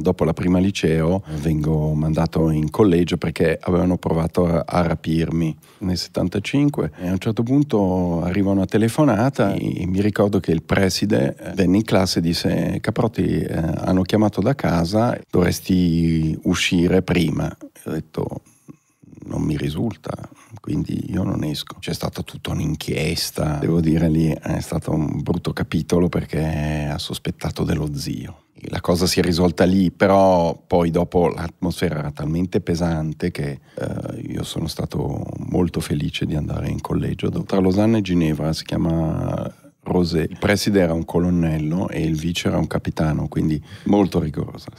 dopo la prima liceo vengo mandato in collegio perché avevano provato a, a rapirmi nel 75 e a un certo punto arriva una telefonata e mi ricordo che il preside eh, venne in classe e disse Caprotti eh, hanno chiamato da casa, dovresti uscire prima. ho detto non mi risulta, quindi io non esco. C'è stata tutta un'inchiesta, devo dire lì è stato un brutto capitolo perché ha sospettato dello zio. La cosa si è risolta lì, però poi dopo l'atmosfera era talmente pesante che eh, io sono stato molto felice di andare in collegio. Tra Losanna e Ginevra si chiama Rosé. Il preside era un colonnello e il vice era un capitano, quindi molto rigorosa.